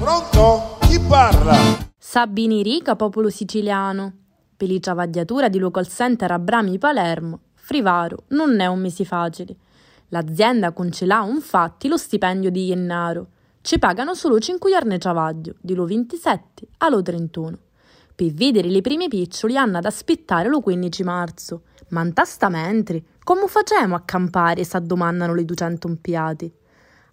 Pronto? Chi parla? Sabini Rica, popolo siciliano. Pelicia Vaggiatura di local center Abrami Palermo. Frivaro, non è un mesi facile. L'azienda concela infatti lo stipendio di Iennaro. Ci pagano solo 5 giorni ciavaglio, di lo 27 allo 31. Per vedere le prime piccioli hanno ad aspettare lo 15 marzo. Ma antastamente, come facciamo a campare? s'addomandano le 200 impiati.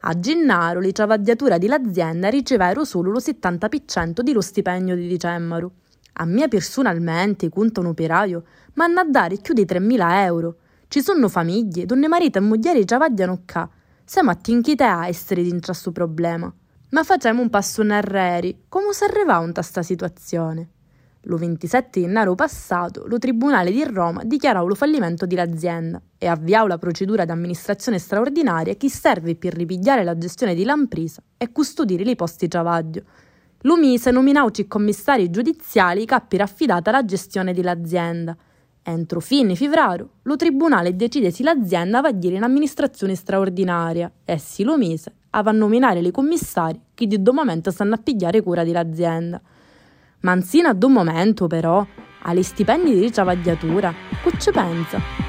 A Gennaro le travagliatura dell'azienda ricevero solo lo 70% di lo stipendio di dicembre. A me personalmente, conta un operaio, ma hanno a dare più di 3.000 euro. Ci sono famiglie, donne marito e mogli travagliano qua. Siamo attinchite a essere dentro a questo problema. Ma facciamo un passo in arreri. Come si arriva a questa situazione? Lo 27 gennaio passato, lo Tribunale di Roma dichiarò lo fallimento dell'azienda e avviò la procedura di amministrazione straordinaria che serve per ripigliare la gestione di l'impresa e custodire i posti travaglio. Lo mise nominò i commissari giudiziali che per affidata la gestione dell'azienda. Entro fine febbraio, lo tribunale decide se l'azienda va a dire in amministrazione straordinaria e si lo mise a nominare i commissari che di momento stanno a pigliare cura dell'azienda. Manzina ad un momento però, alle stipendi di travagliatura, che ci pensa?